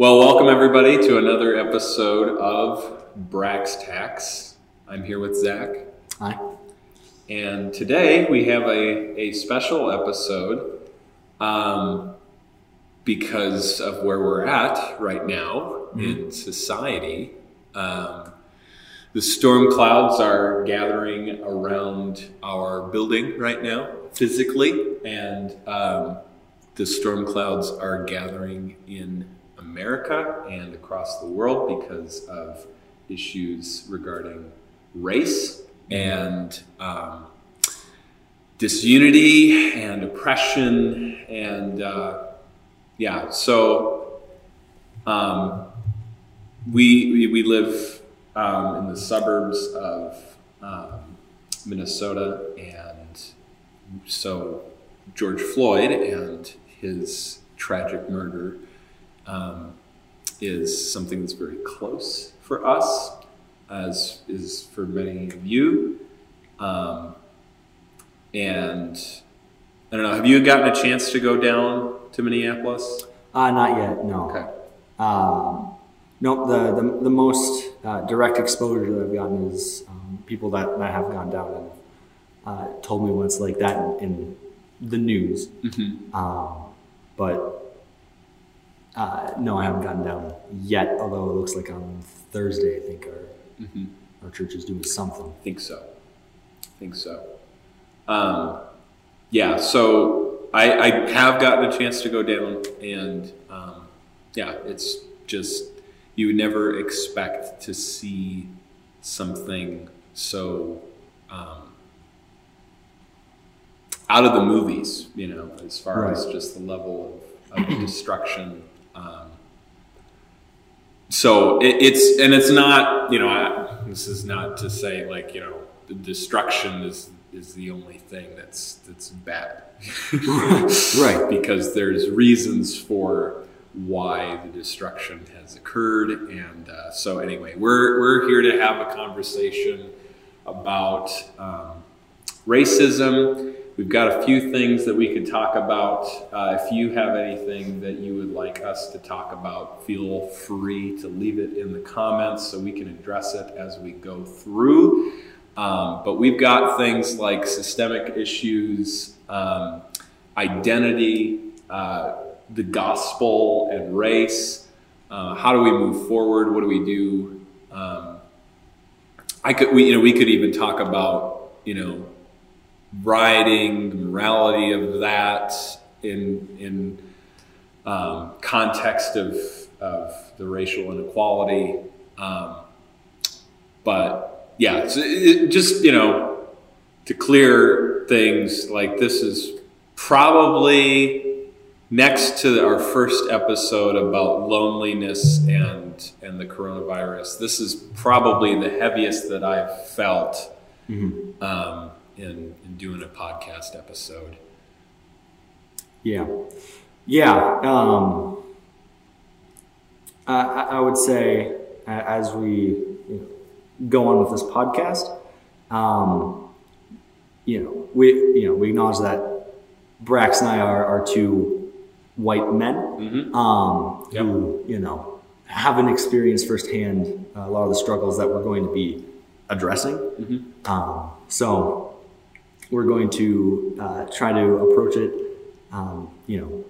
Well, welcome everybody to another episode of Brax Tax. I'm here with Zach, Hi. and today we have a, a special episode um, because of where we're at right now in society. Um, the storm clouds are gathering around our building right now, physically, and um, the storm clouds are gathering in America and across the world because of issues regarding race and um, disunity and oppression and uh, yeah so um, we, we we live um, in the suburbs of um, Minnesota and so George Floyd and his tragic murder um, is something that's very close for us, as is for many of you. Um, and I don't know, have you gotten a chance to go down to Minneapolis? Uh, not yet, no. Okay. Um, nope, the, the, the most uh, direct exposure that I've gotten is um, people that, that have gone down and uh, told me it's like that in, in the news. Mm-hmm. Um, but uh, no, I haven't gotten down yet, although it looks like on Thursday, I think our, Mm-hmm. our church is doing something. I think so. I think so. Um, yeah, so I, I have gotten a chance to go down, and um, yeah, it's just you would never expect to see something so um, out of the movies, you know, as far as just the level of, of destruction. Um, so it, it's and it's not you know I, this is not to say like you know destruction is is the only thing that's that's bad. Right. because there's reasons for why the destruction has occurred and uh, so anyway we're we're here to have a conversation about um, racism we've got a few things that we could talk about. Uh, if you have anything that you would like us to talk about feel free to leave it in the comments so we can address it as we go through. Um, but we've got things like systemic issues um, identity uh, the gospel and race uh, how do we move forward? What do we do? Um, i could we you know we could even talk about you know rioting, the morality of that in in um, context of of the racial inequality. Um, but yeah, so it, just you know to clear things like this is probably next to our first episode about loneliness and and the coronavirus. This is probably the heaviest that I've felt Mhm. um, in, in doing a podcast episode. Yeah, yeah. Um, I, I would say as we you know, go on with this podcast, um, you know, we you know we acknowledge that Brax and I are, are two white men Mm-hmm. um, Yep. who you know haven't experienced firsthand a lot of the struggles that we're going to be addressing. Mm-hmm. Um, so we're going to uh, try to approach it, um, you know,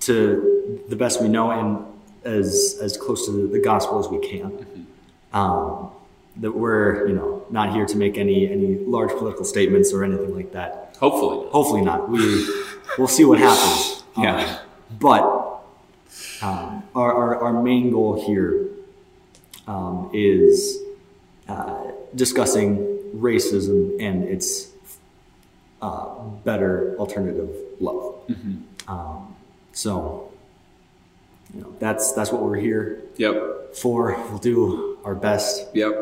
to the best we know and as as close to the gospel as we can. Um, that we're you know not here to make any any large political statements or anything like that. Hopefully. Hopefully not. We we'll see what happens. Yeah. Um, but um, our, our our main goal here um, is uh, discussing racism and its uh, better alternative love. Um, so, you know, that's that's what we're here Yep. for. We'll do our best, Yep.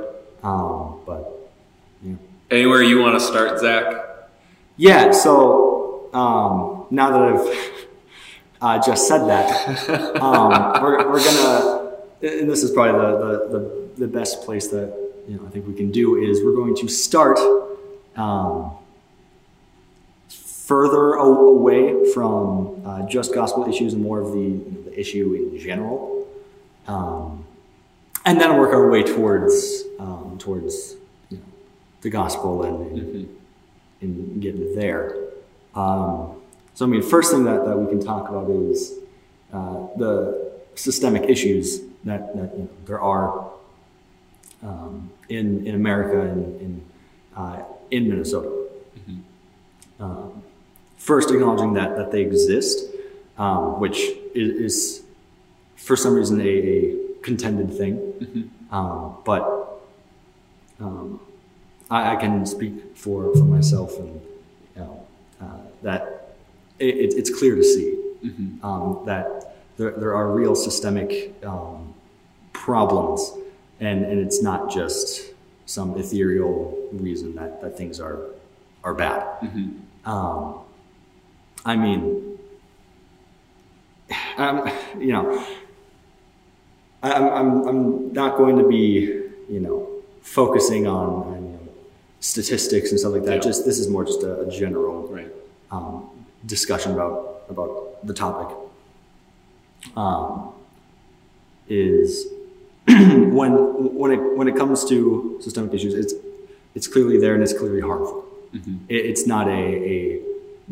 um, but yeah. Anywhere you want to start, Zach? Yeah. So um, now that I've uh, just said that, um, we're, we're gonna, and this is probably the, the, the, the best place that you know I think we can do is we're going to start um, further away from uh, just gospel issues and more of the, you know, the issue in general. um, and then work our way towards um, towards you know, the gospel and, and, Mm-hmm. and get there. Um, so I mean, first thing that, that we can talk about is uh, the systemic issues that, that you know, there are um, in in America and in uh, in Minnesota. Um, first, acknowledging that that they exist, um, which is, is for some reason a, a contended thing, um, but um, I, I can speak for for myself and you know uh, that it, it, it's clear to see um, that there, there are real systemic um, problems, and, and it's not just some ethereal reason that, that things are are bad. Um, I mean, um, you know, I'm, I'm, I'm not going to be, you know, focusing on, on you know, statistics and stuff like that. Yeah. Just this is more just a, a general Right. um, discussion about about the topic. Um, is when when it when it comes to systemic issues, it's it's clearly there and it's clearly harmful. It, it's not a, a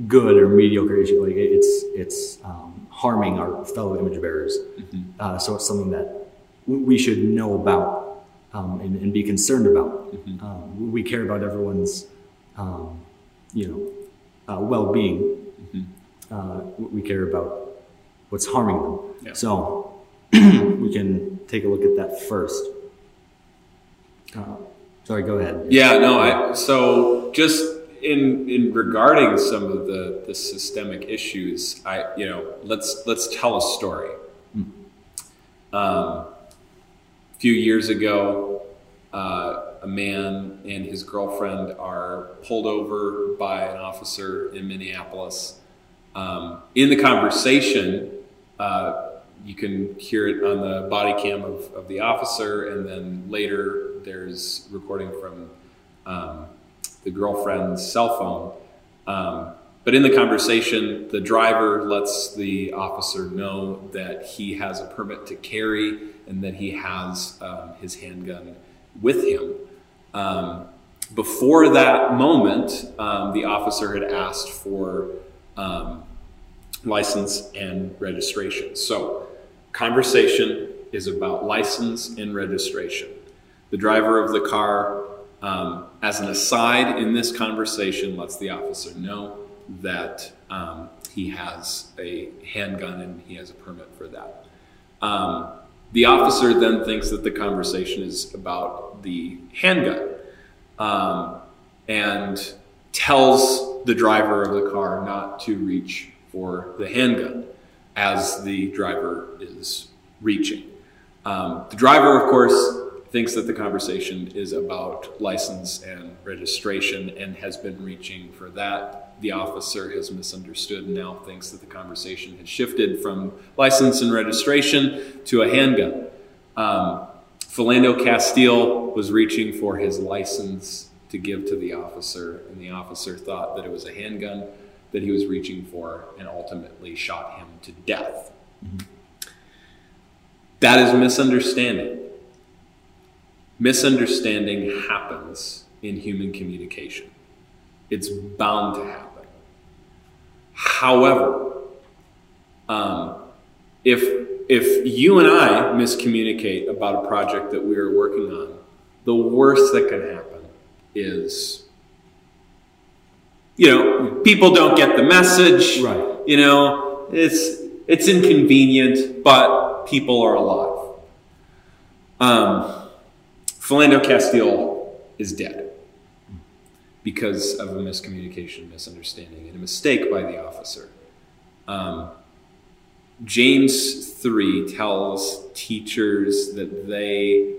good or mediocre issue. Like it's it's um, harming our fellow image bearers. Uh, so it's something that we should know about um, and, and be concerned about. Um, we care about everyone's um, you know uh, well-being. Uh, we care about what's harming them. Yeah. So we can take a look at that first. Uh, sorry, go ahead. Yeah, no, I, so just in in regarding some of the, the systemic issues, I you know, let's let's tell a story. Um, a few years ago, uh, a man and his girlfriend are pulled over by an officer in Minneapolis. Um, in the conversation, uh, you can hear it on the body cam of, of the officer, and then later there's recording from um, the girlfriend's cell phone. Um, but in the conversation, the driver lets the officer know that he has a permit to carry and that he has um, his handgun with him. Um, before that moment, um, the officer had asked for um, license and registration. So, conversation is about license and registration. The driver of the car, um, as an aside in this conversation, lets the officer know that um, he has a handgun and he has a permit for that. Um, the officer then thinks that the conversation is about the handgun um, and tells the driver of the car not to reach for the handgun as the driver is reaching. Um, the driver, of course, thinks that the conversation is about license and registration and has been reaching for that. The officer has misunderstood and now thinks that the conversation has shifted from license and registration to a handgun. Um, Philando Castile was reaching for his license to give to the officer, and the officer thought that it was a handgun that he was reaching for and ultimately shot him to death. That is misunderstanding. Misunderstanding happens in human communication. It's bound to happen. However, um, if if you and I miscommunicate about a project that we are working on, the worst that can happen is, you know, people don't get the message. Right. You know, it's it's inconvenient, but people are alive. Um, Philando Castile is dead because of a miscommunication, misunderstanding, and a mistake by the officer. Um, James 3 tells teachers that they,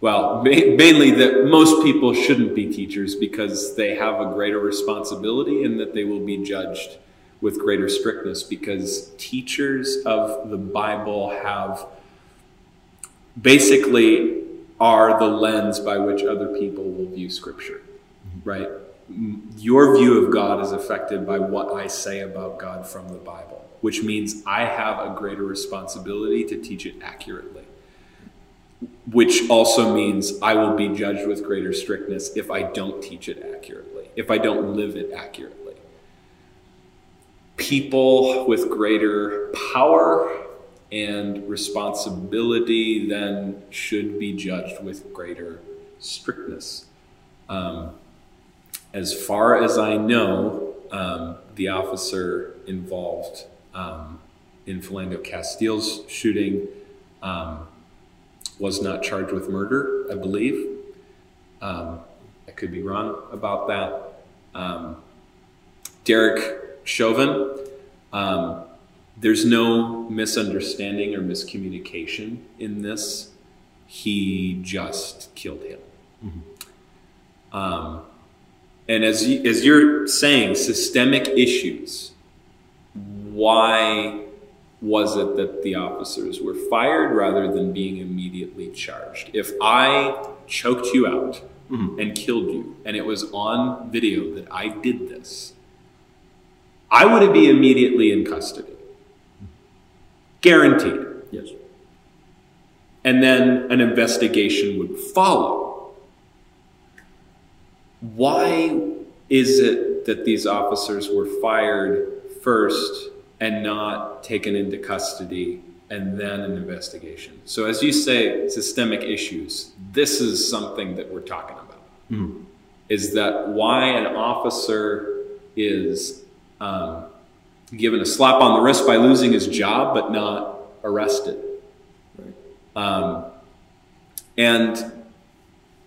well, mainly that most people shouldn't be teachers because they have a greater responsibility and that they will be judged with greater strictness because teachers of the Bible have basically are the lens by which other people will view Scripture, right? Your view of God is affected by what I say about God from the Bible, which means I have a greater responsibility to teach it accurately. which also means I will be judged with greater strictness if I don't teach it accurately, if I don't live it accurately. People with greater power and responsibility then should be judged with greater strictness. Um, as far as I know, um, the officer involved um, in Philando Castile's shooting um, was not charged with murder, I believe. Um, I could be wrong about that. Um, Derek Chauvin, there's no misunderstanding or miscommunication in this. He just killed him. Mm-hmm. Um, and as, you, as you're saying, systemic issues, why was it that the officers were fired rather than being immediately charged? If I choked you out mm-hmm. and killed you, and it was on video that I did this, I would be immediately in custody. Guaranteed. Yes. And then an investigation would follow. Why is it that these officers were fired first and not taken into custody and then an investigation. So, as you say, systemic issues, this is something that we're talking about. Mm. Is that why an officer is um, given a slap on the wrist by losing his job but not arrested? Right. Um, and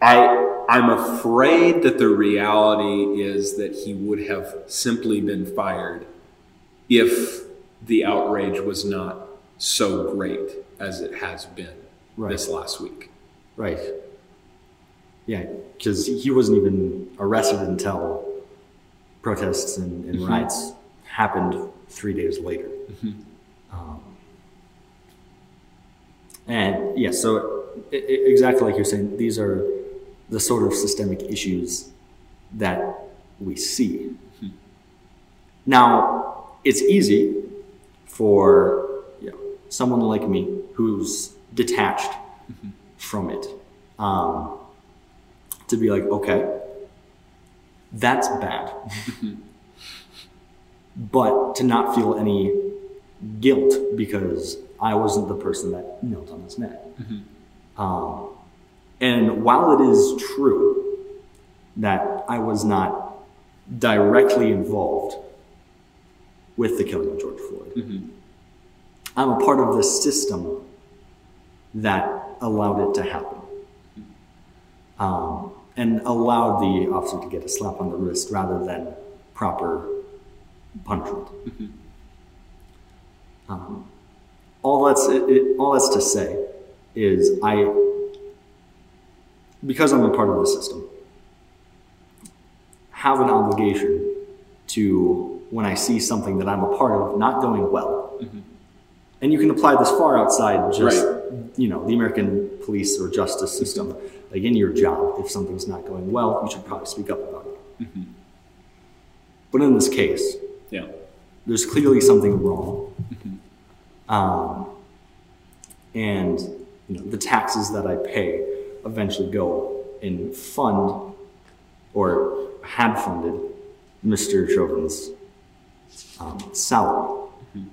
I, I'm afraid that the reality is that he would have simply been fired if the outrage was not so great as it has been right. this last week. Right. Yeah, because he wasn't even arrested until protests and, and mm-hmm. riots happened three days later. Mm-hmm. Um, and yeah, so it, it, exactly like you're saying, these are the sort of systemic issues that we see. Mm-hmm. Now, it's easy for you know, someone like me who's detached mm-hmm. from it um, to be like, okay, that's bad. But to not feel any guilt because I wasn't the person that knelt on his neck. Mm-hmm. Um, and while it is true that I was not directly involved with the killing of George Floyd. Mm-hmm. I'm a part of the system that allowed it to happen um, and allowed the officer to get a slap on the wrist rather than proper punishment. Mm-hmm. Um, all that's it, it, all that's to say is I because I'm a part of the system have an obligation to when I see something that I'm a part of not going well. Mm-hmm. And you can apply this far outside just, right. you know, the American police or justice system. Mm-hmm. Like in your job, if something's not going well, you should probably speak up about it. Mm-hmm. But in this case, yeah. there's clearly something wrong. Mm-hmm. Um, and you know, the taxes that I pay eventually go and fund or had funded Mr. Chauvin's um, salary. Mm-hmm.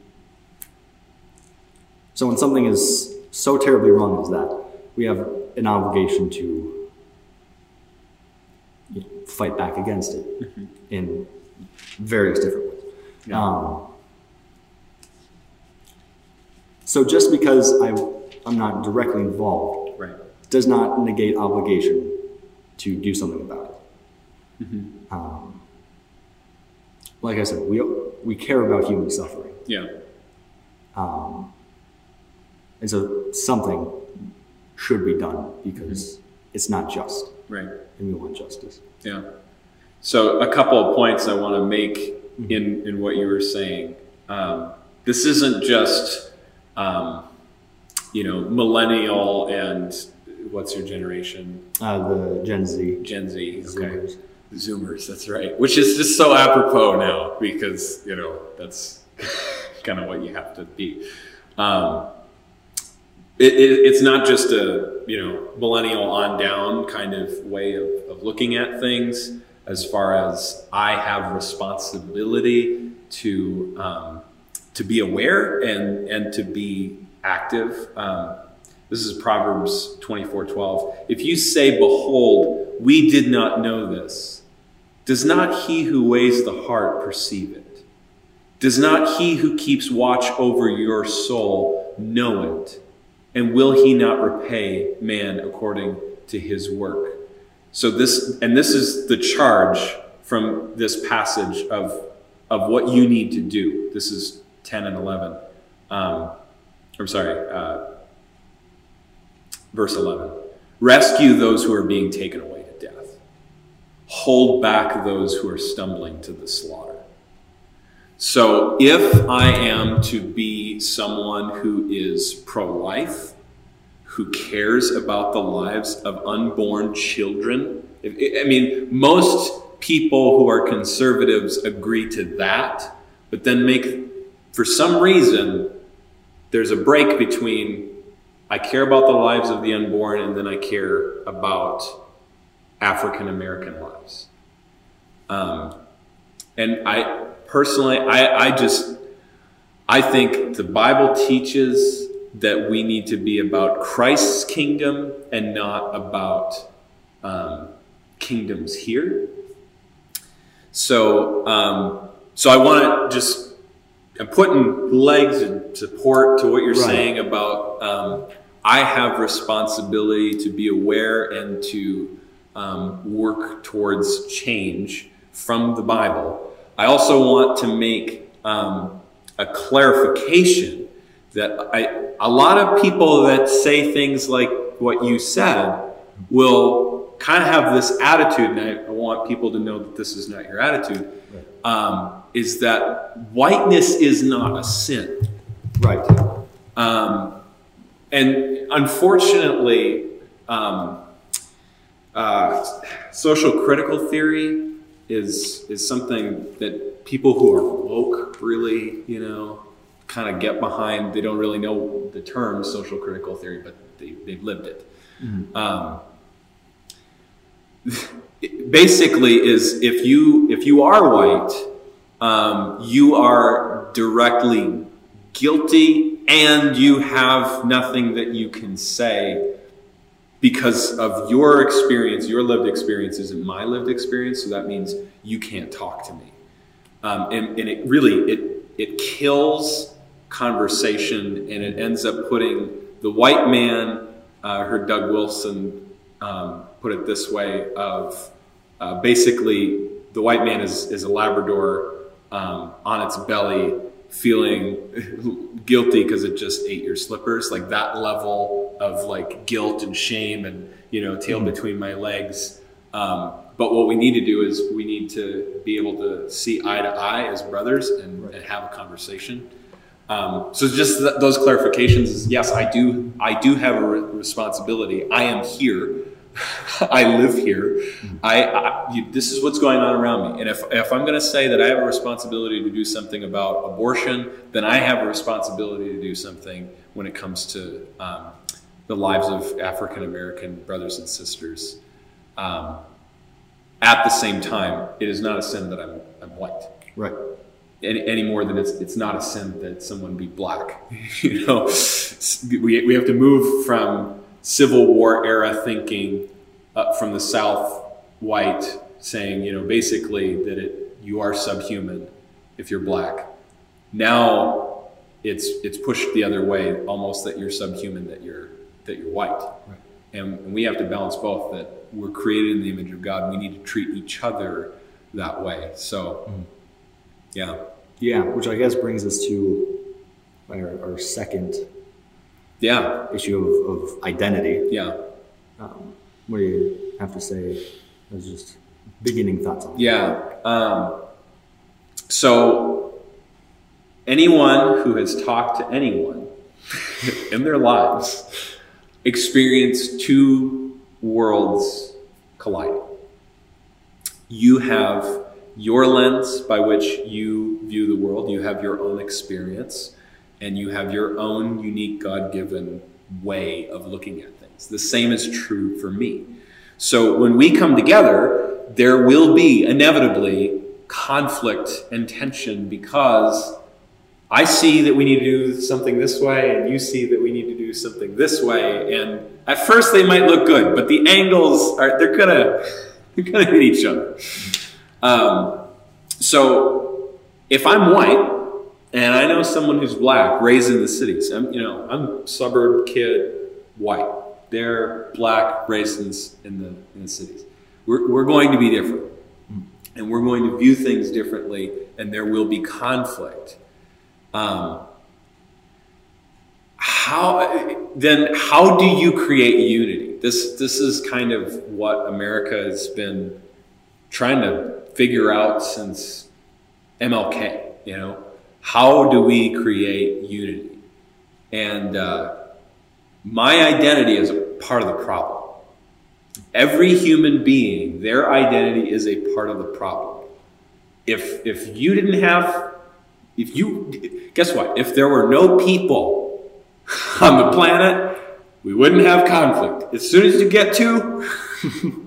So when something is so terribly wrong as that, we have an obligation to you know, fight back against it mm-hmm. in various different ways. Yeah. Um, so just because I, I'm not directly involved right. does not negate obligation to do something about it. Mm-hmm. Um, like I said, we we care about human suffering. Yeah. Um, and so something should be done because mm-hmm. it's not just. Right. And we want justice. Yeah. So a couple of points I want to make. In in what you were saying. Um, this isn't just um, you know millennial and what's your generation? Uh, the Gen Z. Gen Z. Okay. Zoomers, that's right. Which is just so apropos now because, you know, that's kind of what you have to be. Um, it, it, it's not just a you know millennial on down kind of way of, of looking at things as far as I have responsibility to um, to be aware and and to be active. Um, this is Proverbs twenty four twelve. If you say, "Behold, we did not know this," does not he who weighs the heart perceive it? Does not he who keeps watch over your soul know it? And will he not repay man according to his work? So this, and this is the charge from this passage of, of what you need to do. This is 10 and 11. Um, I'm sorry, uh, verse 11. Rescue those who are being taken away to death. Hold back those who are stumbling to the slaughter. So if I am to be someone who is pro life, who cares about the lives of unborn children. I mean, most people who are conservatives agree to that, but then make, for some reason, there's a break between I care about the lives of the unborn and then I care about African American lives. Um, and I personally, I, I just, I think the Bible teaches that we need to be about Christ's kingdom and not about um, kingdoms here. So, um, so I want to just I'm putting legs and support to what you're right. saying about um, I have responsibility to be aware and to um, work towards change from the Bible. I also want to make um, a clarification that I, a lot of people that say things like what you said will kind of have this attitude, and I, I want people to know that this is not your attitude, um, is that whiteness is not a sin. Right. Um, and unfortunately, um, uh, social critical theory is is something that people who are woke really, you know, kind of get behind. They don't really know the term social critical theory, but they, they've lived it. Mm-hmm. Um, basically, is if you if you are white, um, you are directly guilty, and you have nothing that you can say because of your experience. Your lived experience isn't my lived experience, so that means you can't talk to me. Um, and, and it really it it kills conversation, and it ends up putting the white man. Uh, heard Doug Wilson um, put it this way: of uh, basically, the white man is, is a Labrador um, on its belly, feeling guilty because it just ate your slippers. Like that level of like guilt and shame, and you know, tail mm-hmm. between my legs. Um, but what we need to do is we need to be able to see eye to eye as brothers and, right. and have a conversation. Um, so just th- those clarifications is yes, I do. I do have a re- responsibility. I am here. I live here. I, I you, this is what's going on around me. And if, if I'm going to say that I have a responsibility to do something about abortion, then I have a responsibility to do something when it comes to um, the lives of African American brothers and sisters. Um, at the same time, it is not a sin that I'm, I'm white. Right any, any, more than it's it's not a sin that someone be black. you know, we we have to move from Civil War era thinking up from the South, white, saying you know basically that it you are subhuman if you're black. Now it's it's pushed the other way, almost that you're subhuman, that you're that you're white. Right. And we have to balance both. That we're created in the image of God. We need to treat each other that way. So. Mm yeah. Yeah, which I guess brings us to our, our second yeah issue of, of identity. Yeah. Um, what do you have to say as just beginning thoughts on that? Yeah. Um, so, anyone who has talked to anyone in their lives experienced two worlds colliding. You have your lens by which you view the world. You have your own experience and you have your own unique God given way of looking at things. The same is true for me. So when we come together, there will be inevitably conflict and tension because I see that we need to do something this way, and you see that we need to do something this way. And at first they might look good, but the angles are they're gonna they're gonna hit each other. Um, so if I'm white and I know someone who's black, raised in the cities, I'm you know I'm suburb kid, white. They're black, raised in, the in the cities. We're, we're going to be different, and we're going to view things differently, and there will be conflict. Um, how then? How do you create unity? This this is kind of what America has been trying to figure out since MLK. You know, how do we create unity? And uh, my identity is a part of the problem. Every human being, their identity is a part of the problem. If if you didn't have if you, guess what? If there were no people on the planet, we wouldn't have conflict. As soon as you get two,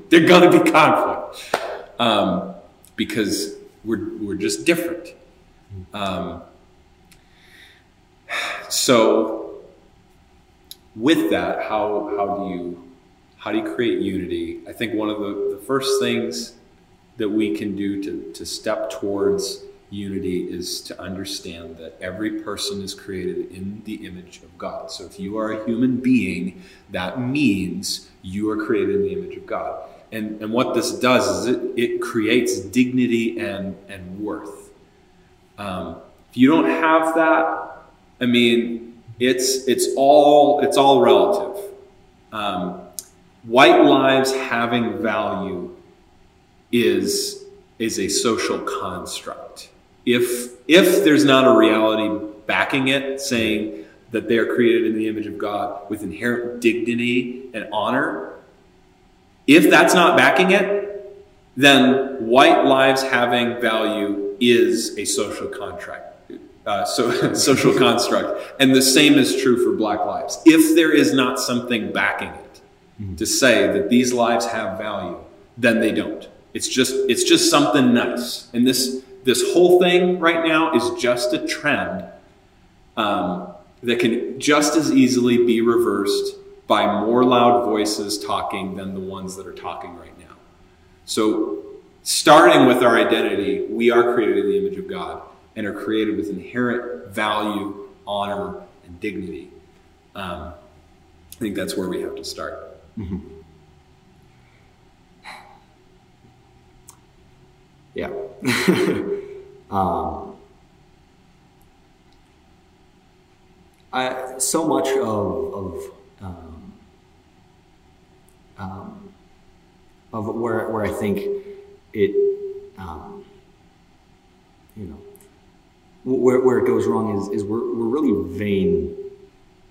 there's going to be conflict um, because we're, we're just different. Um, so, with that, how, how do you how do you create unity? I think one of the, the first things that we can do to, to step towards unity is to understand that every person is created in the image of God. So if you are a human being, that means you are created in the image of God. And, and what this does is it, it creates dignity and, and worth. Um, if you don't have that, I mean, it's, it's, all, it's all relative. Um, white lives having value is, is a social construct if if there's not a reality backing it, saying that they are created in the image of God with inherent dignity and honor, if that's not backing it, then white lives having value is a social contract, uh, so social construct, and the same is true for black lives. If there is not something backing it mm-hmm. to say that these lives have value, then they don't. It's just it's just something nice, and this this whole thing right now is just a trend um, that can just as easily be reversed by more loud voices talking than the ones that are talking right now. So, starting with our identity, we are created in the image of God and are created with inherent value, honor, and dignity. Um, I think that's where we have to start. Mm-hmm. Yeah. um, I, so much of, of, um, um, of where, where I think it, um, you know, where, where it goes wrong is, is we're, we're really vain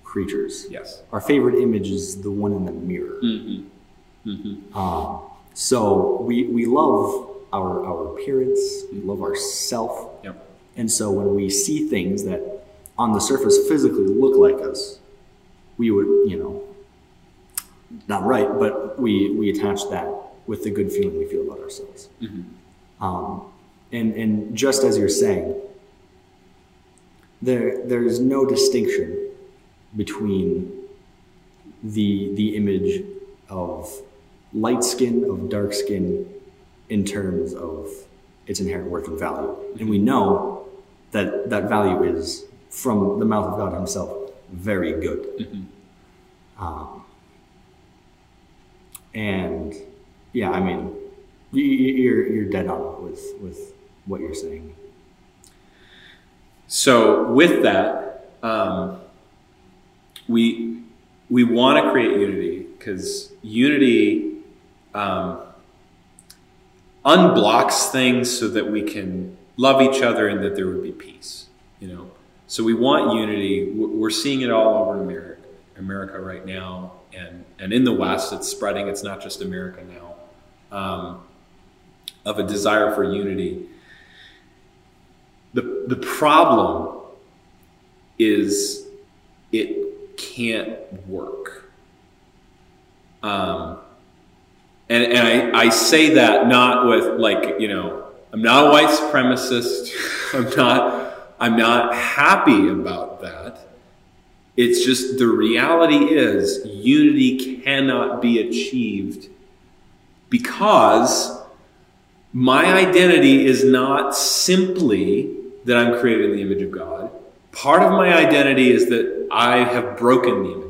creatures. Yes. Our favorite image is the one in the mirror. Mm-hmm. Mm-hmm. Um, so we, we love our, our appearance, we love ourself. Yep. And so when we see things that on the surface physically look like us, we would, you know, not right, but we, we attach that with the good feeling we feel about ourselves. Mm-hmm. Um, and, and just as you're saying, there, there's no distinction between the, the image of light skin, of dark skin, in terms of its inherent worth and value. And we know that that value is, from the mouth of God Himself, very good. Mm-hmm. Um, and yeah, I mean, you, you're you're dead on with with what you're saying. So with that, um, we we want to create unity because unity. Um, unblocks things so that we can love each other and that there would be peace. You know, so we want unity. We're seeing it all over America, America right now, and and in the West, it's spreading. It's not just America now, um, of a desire for unity. The the problem is it can't work. Um, and and I, I say that not with like, you know, I'm not a white supremacist. I'm not I'm not happy about that. It's just the reality is unity cannot be achieved because my identity is not simply that I'm created in the image of God. Part of my identity is that I have broken the image.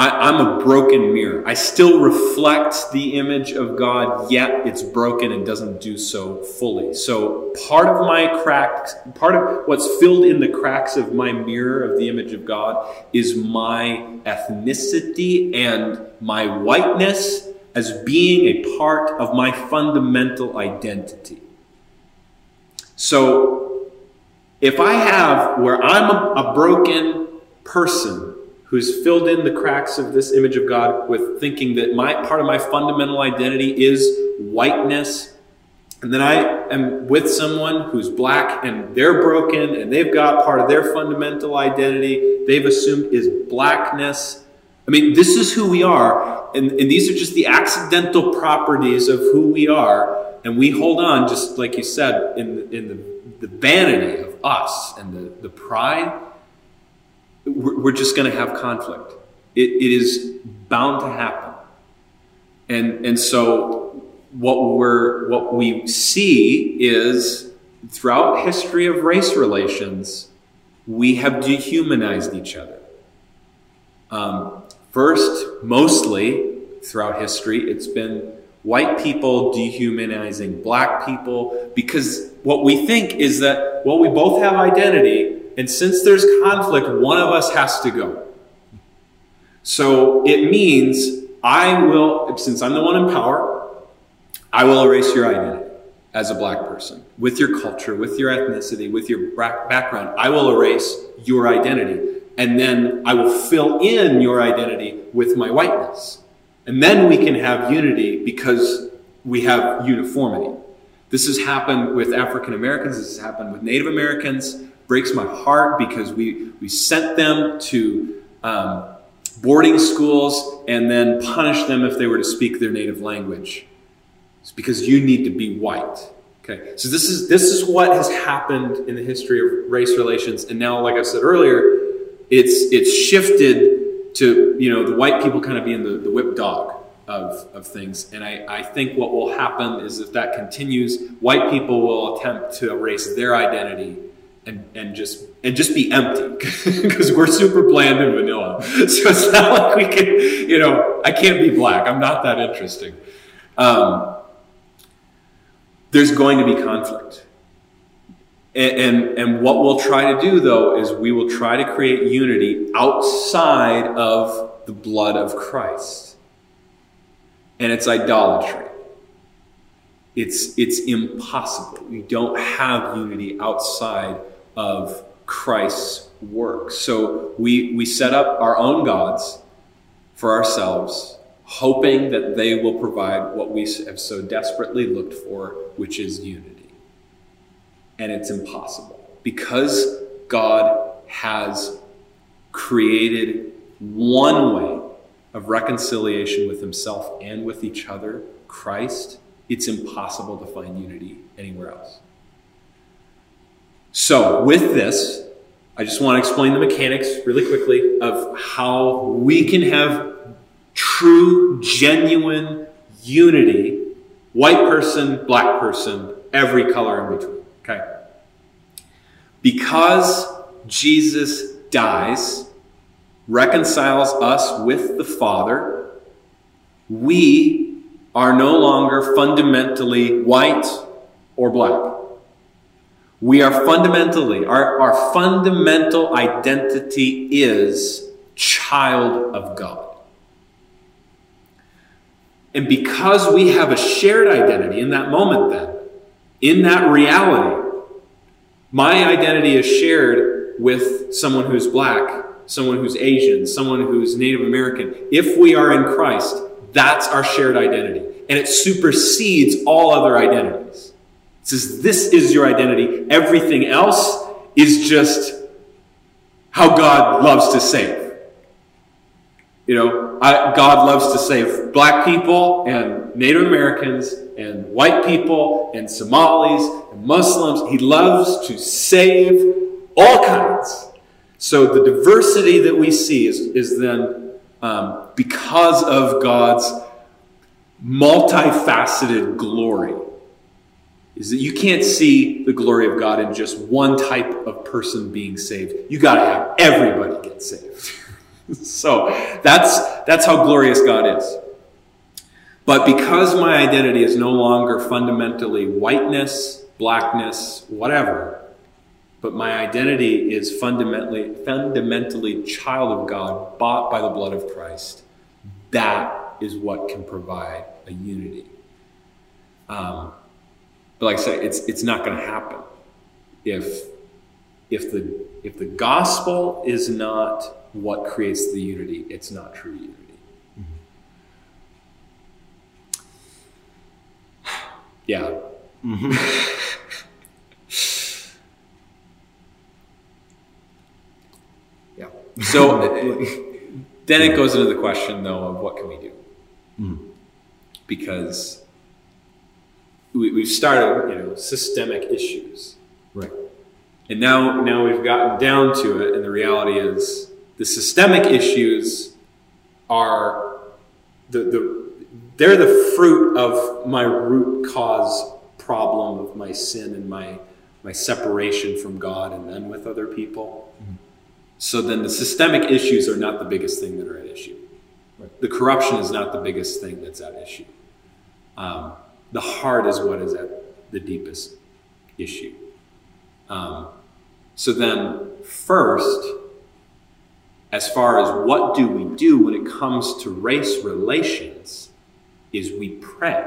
I, am a broken mirror. I still reflect the image of God, yet it's broken and doesn't do so fully. So part of my cracks, part of what's filled in the cracks of my mirror of the image of God is my ethnicity and my whiteness as being a part of my fundamental identity. So, if I have where I'm a, a, broken person who's filled in the cracks of this image of God with thinking that my part of my fundamental identity is whiteness, and then I am with someone who's black and they're broken and they've got part of their fundamental identity they've assumed is blackness. I mean, this is who we are, and, and these are just the accidental properties of who we are and we hold on, just like you said, in, in the, the vanity of us and the, the pride, we're, just going to have conflict. It, it is bound to happen. And, and so what, we're, what we see is throughout history of race relations, we have dehumanized each other. Um, first, mostly throughout history, it's been white people dehumanizing black people because what we think is that, well, we both have identity, and since there's conflict, one of us has to go. So it means I will, since I'm the one in power, I will erase your identity as a black person with your culture, with your ethnicity, with your background. I will erase your identity. And then I will fill in your identity with my whiteness. And then we can have unity because we have uniformity. This has happened with African Americans, this has happened with Native Americans. Breaks my heart because we, we sent them to um, boarding schools and then punished them if they were to speak their native language. It's because you need to be white. Okay, so this is this is what has happened in the history of race relations, and now, like I said earlier, it's it's shifted to you know the white people kind of being the, the whip dog of, of things. And I, I think what will happen is if that continues, white people will attempt to erase their identity and, and just and just be empty because we're super bland and vanilla. So it's not like we can, you know, I can't be black. I'm not that interesting. Um, there's going to be conflict. And, and, and what we'll try to do, though, is we will try to create unity outside of the blood of Christ. And it's idolatry. It's, it's impossible. We don't have unity outside of Christ's work. So we, we set up our own gods for ourselves, hoping that they will provide what we have so desperately looked for, which is unity and it's impossible because God has created one way of reconciliation with himself and with each other, Christ, it's impossible to find unity anywhere else. So, with this, I just want to explain the mechanics really quickly of how we can have true, genuine unity white person, black person, every color in between. Okay. Because Jesus dies, reconciles us with the Father, we are no longer fundamentally white or black. We are fundamentally, our, our fundamental identity is child of God. And because we have a shared identity in that moment, then, in that reality, my identity is shared with someone who's black, someone who's Asian, someone who's Native American. If we are in Christ, that's our shared identity. And it supersedes all other identities. It says, This is your identity. Everything else is just how God loves to save. You know, I, God loves to save black people and Native Americans and white people and Somalis and Muslims. He loves to save all kinds. So the diversity that we see is, is then um, because of God's multifaceted glory. Is that you can't see the glory of God in just one type of person being saved. You got to have everybody get saved. so that's that's how glorious God is. But because my identity is no longer fundamentally whiteness, blackness, whatever, but my identity is fundamentally fundamentally child of God, bought by the blood of Christ. That is what can provide a unity. Um, but like I say, it's it's not going to happen if if the if the gospel is not what creates the unity, it's not true unity. Yeah. Yeah. So then it goes into the question, though, of what can we do? Hmm. Because we, we've started, you know, systemic issues, Right. and now now we've gotten down to it, and the reality is the systemic issues are the, the they're the fruit of my root cause problem of my sin and my my separation from God and then with other people. So then the systemic issues are not the biggest thing that are at issue. Right. The corruption is not the biggest thing that's at issue. Um, the heart is what is at the deepest issue. Um, so then, first, as far as what do we do when it comes to race relations, is we pray.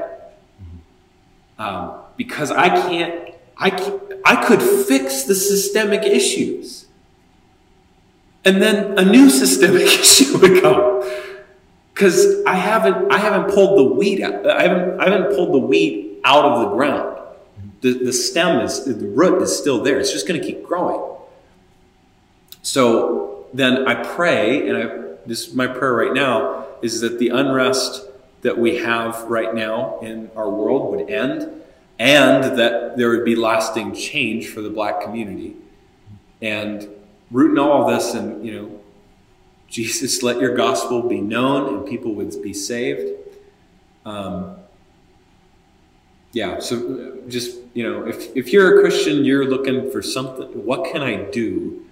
Um, because I can't, I, can't, I could fix the systemic issues. And then a new systemic issue would come. Because I haven't, I haven't pulled the weed out. I haven't, I haven't pulled the weed out of the ground. The, the stem is, the root is still there. It's just going to keep growing. So then I pray, and I, this my prayer right now is that the unrest that we have right now in our world would end, and that there would be lasting change for the black community. And rooting all of this, and you know, Jesus, let your gospel be known, and people would be saved. Um, yeah, so uh, just you know, if if you're a Christian, you're looking for something. What can I do?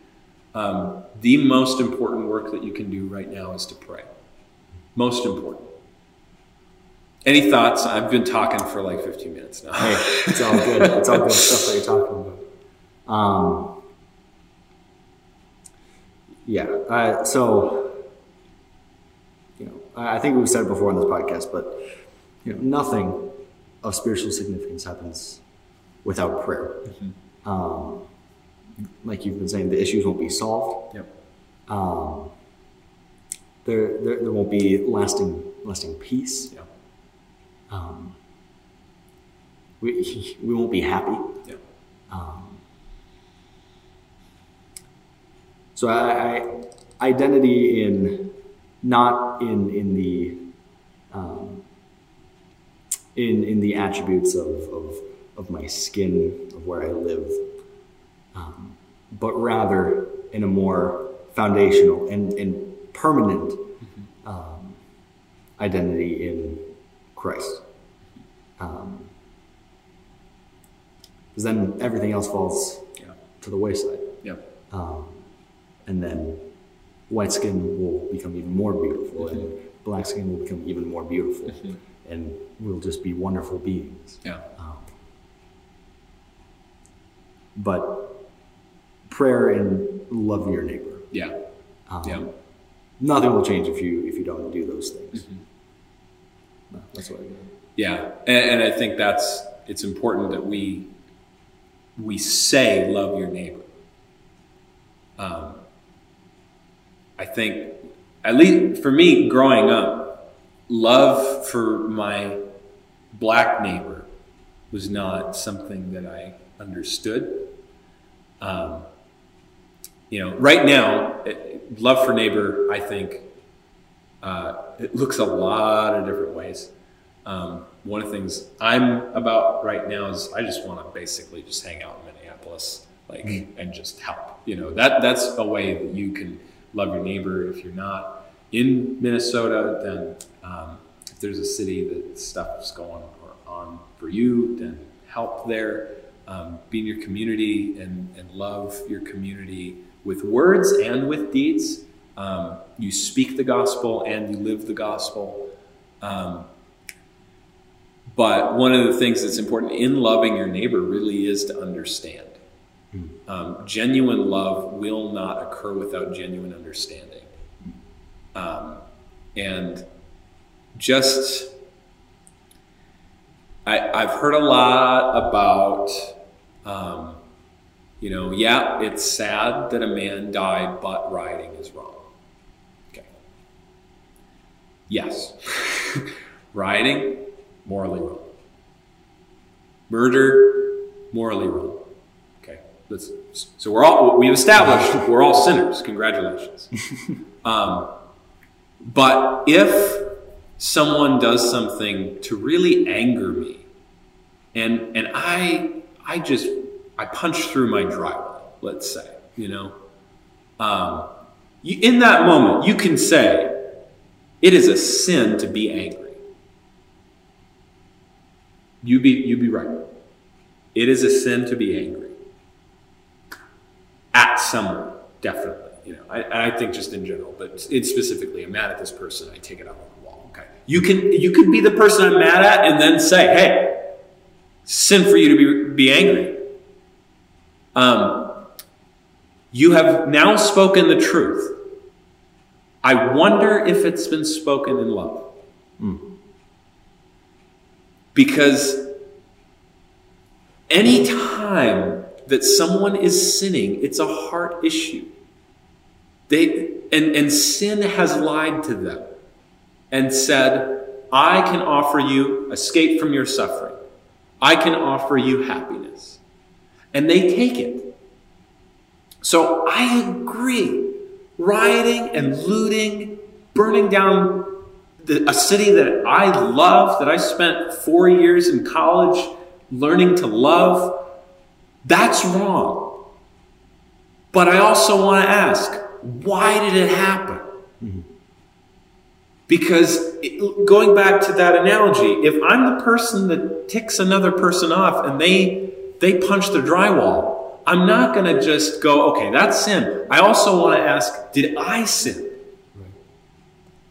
Um, the most important work that you can do right now is to pray. Most important. Any thoughts? I've been talking for like 15 minutes now. Hey, it's all good. It's all good stuff that you're talking about. Um, yeah. Uh, so, you know, I I think we've said it before on this podcast, but you know, nothing of spiritual significance happens without prayer. Um, like you've been saying, the issues won't be solved. Yep. Um, there, there, there won't be lasting, lasting peace. Yeah. Um, we, we won't be happy. Yeah. Um, so I, I identity in not in in the um, in in the attributes of, of of my skin of where I live, um, but rather in a more foundational and, and permanent um, identity in Christ. Um, because then everything else falls Yeah. to the wayside. Yep. Um, and then white skin will become even more beautiful, and black skin will become even more beautiful, and we'll just be wonderful beings. Yeah. Um, but prayer and love your neighbor. Yeah. Um, Yeah. Nothing will change if you if you don't do those things. No, that's what I get. Yeah, and, and I think that's it's important that we we say love your neighbor. Um, I think, at least for me, growing up, love for my black neighbor was not something that I understood, um, you know, right now, it, love for neighbor, I think, uh, it looks a lot of different ways. Um, one of the things I'm about right now is I just want to basically just hang out in Minneapolis, like, mm-hmm. and just help. You know, that that's a way that you can love your neighbor. If you're not in Minnesota, then um, if there's a city that stuff is going on for you, then help there. Um, be in your community and, and love your community with words and with deeds. Um, you speak the gospel and you live the gospel. Um, but one of the things that's important in loving your neighbor really is to understand. Um, genuine love will not occur without genuine understanding. Um, and just, I, have heard a lot about um, you know, yeah, it's sad that a man died, but rioting is wrong. Okay. Yes. rioting, morally wrong. Murder, morally wrong. Let's, so we're all, we've established we're all sinners. Congratulations. um, but if someone does something to really anger me, and, and I, I just I punched through my drywall, let's say, you know. Um, you, in that moment, you can say, it is a sin to be angry. You be, you be right. It is a sin to be angry. At someone, definitely. You know, I, I think just in general, but it's specifically, I'm mad at this person, I take it out on the wall. Okay. You can you can be the person I'm mad at and then say, hey, sin for you to be, be angry. Um, you have now spoken the truth. I wonder if it's been spoken in love. Mm. Because any time that someone is sinning, it's a heart issue. They, and, and sin has lied to them and said, I can offer you escape from your suffering. I can offer you happiness and they take it. So I agree. Rioting and looting, burning down the, a city that I love, that I spent four years in college learning to love, that's wrong. But I also want to ask, why did it happen? Because it, going back to that analogy, if I'm the person that ticks another person off and they they punch the drywall. I'm not going to just go, okay, that's sin. I also want to ask, did I sin?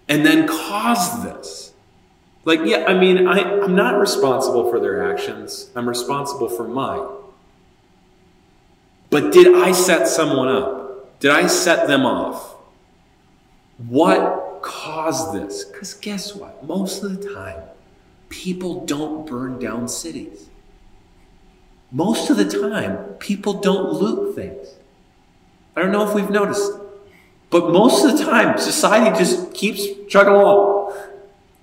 And then cause this? Like, yeah, I mean, I, I'm not responsible for their actions, I'm responsible for mine. But did I set someone up? Did I set them off? What caused this? Because guess what? Most of the time, people don't burn down cities most of the time, people don't loot things. I don't know if we've noticed, but most of the time, society just keeps chugging along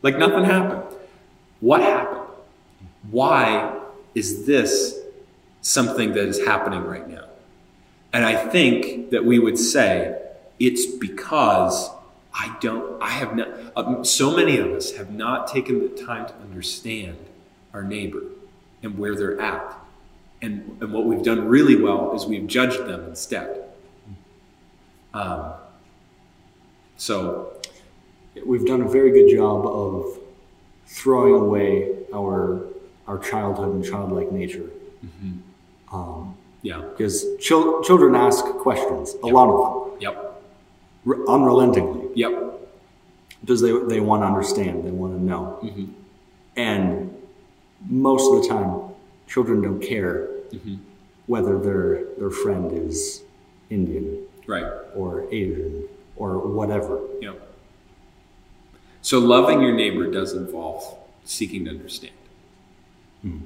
like nothing happened. What happened? Why is this something that is happening right now? And I think that we would say it's because I don't, I have not, uh, so many of us have not taken the time to understand our neighbor and where they're at and, and what we've done really well is we've judged them instead. Um, so we've done a very good job of throwing away our our childhood and childlike nature. Mm-hmm. Um, yeah, because chil- children ask questions, a yep. lot of them. Yep. Re- unrelentingly. Yep. Because they they want to understand, they want to know, mm-hmm. and most of the time, children don't care mm-hmm. whether their their friend is Indian, right, or Asian, or whatever. Yeah. So loving your neighbor does involve seeking to understand. Mm.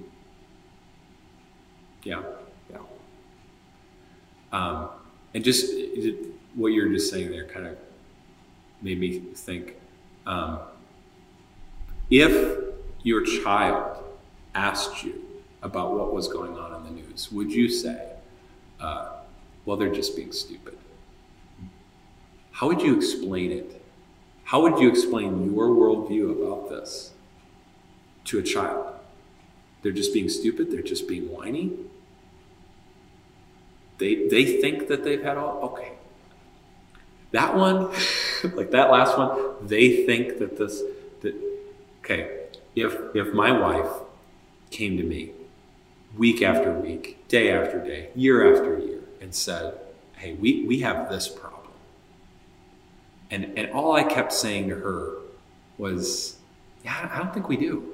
Yeah. Um, and just what you're just saying there kind of made me think um, if your child asked you about what was going on in the news, would you say, uh, well, they're just being stupid? how would you explain it? How would you explain your worldview about this to a child? They're just being stupid, they're just being whiny. They, they think that they've had all, okay. That one, like that last one, they think that this, that, okay, if, if my wife came to me week after week, day after day, year after year, and said, Hey, we, we have this problem. And, and all I kept saying to her was, Yeah, I don't think we do.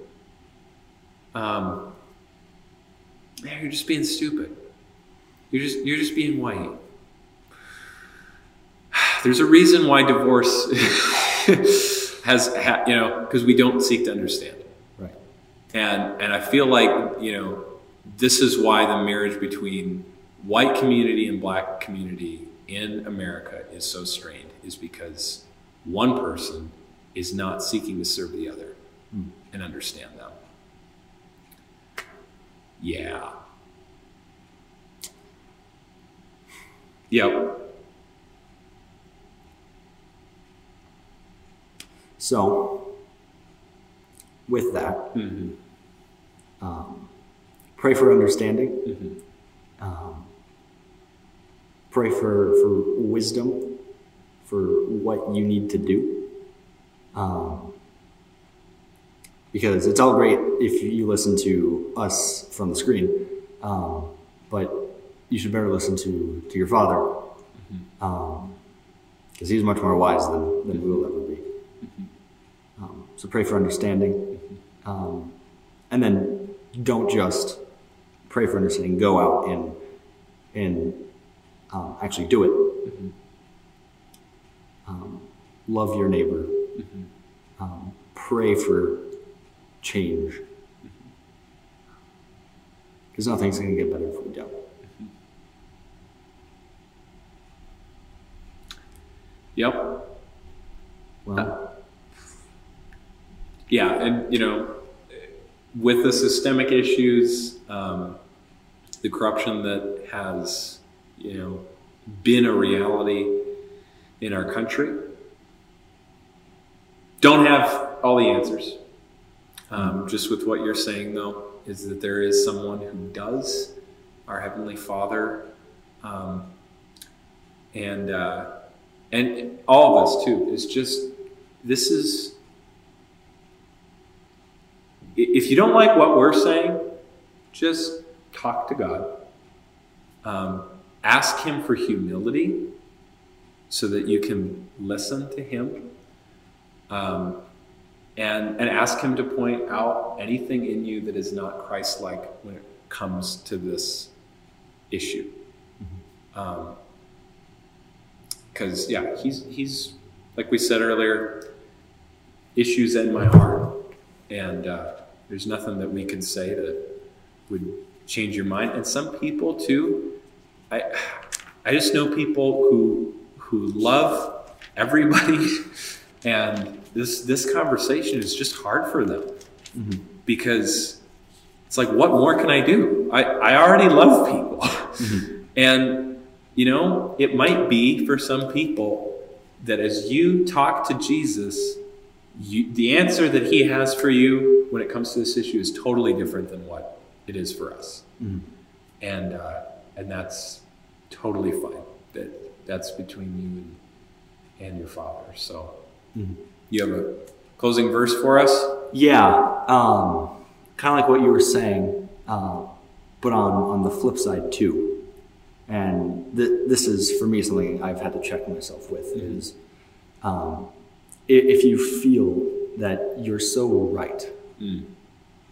Um, you're just being stupid. You're just you're just being white. There's a reason why divorce has ha, you know because we don't seek to understand. Right. And and I feel like you know this is why the marriage between white community and black community in America is so strained is because one person is not seeking to serve the other Mm. and understand them. Yeah. Yep. So, with that, hmm um, pray for understanding. hmm Um, pray for, for wisdom for what you need to do. Um, because it's all great if you listen to us from the screen, um, but you should better listen to, to your father because he's much more wise than, than we will ever be. Um, so pray for understanding. Um, and then don't just pray for understanding, go out and, and um, actually do it. Um, love your neighbor. Um, pray for change. Because nothing's going to get better if we don't. Yep. Well, Yeah, and you know, with the systemic issues, um, the corruption that has, you know, been a reality in our country, don't have all the answers. Um, just with what you're saying, though, is that there is someone who does, our Heavenly Father, um, and uh, and all of us too. Is just this is if you don't like what we're saying, just talk to God. Um, ask Him for humility so that you can listen to Him. Um, and, and ask Him to point out anything in you that is not Christ like when it comes to this issue. Because, yeah, he's, he's, like we said earlier, issues in my heart. And uh, there's nothing that we can say that would change your mind. And some people too, I I just know people who who love everybody, and this this conversation is just hard for them because it's like, what more can I do? I I already love people, and you know it might be for some people that as you talk to Jesus you, the answer that he has for you when it comes to this issue is totally different than what it is for us, and uh, and that's totally fine. That that's between you and, and your father. So, you have a closing verse for us? yeah, um, kind of like what you were saying, uh, but on, on the flip side too. And th- this is, for me, something I've had to check myself with is um, if you feel that you're so right,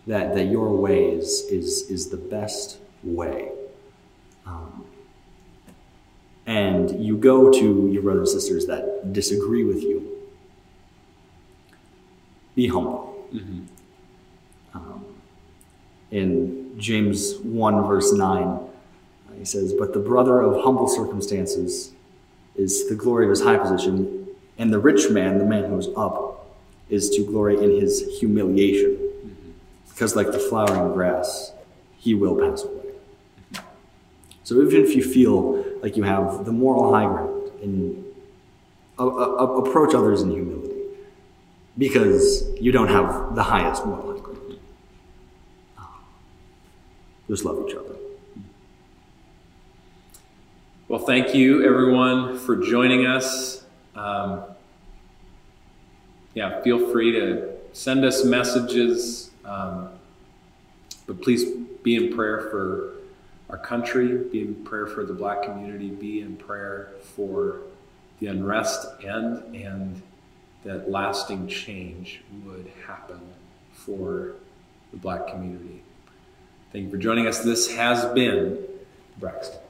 that, that your way is, is, is the best way, um, and you go to your brothers and sisters that disagree with you, be humble. Um, in James 1, verse 9, uh, he says, But the brother of humble circumstances is the glory of his high position, and the rich man, the man who is up, is to glory in his humiliation. Because, like the flowering grass, he will pass away. So, even if you feel like you have the moral high ground and a, a, approach others in humility because you don't have the highest moral high ground. Just love each other. Well, thank you everyone for joining us. Um, yeah, feel free to send us messages, um, but please be in prayer for our country, be in prayer for the black community, be in prayer for the unrest end and that lasting change would happen for the black community. Thank you for joining us. This has been Braxton's.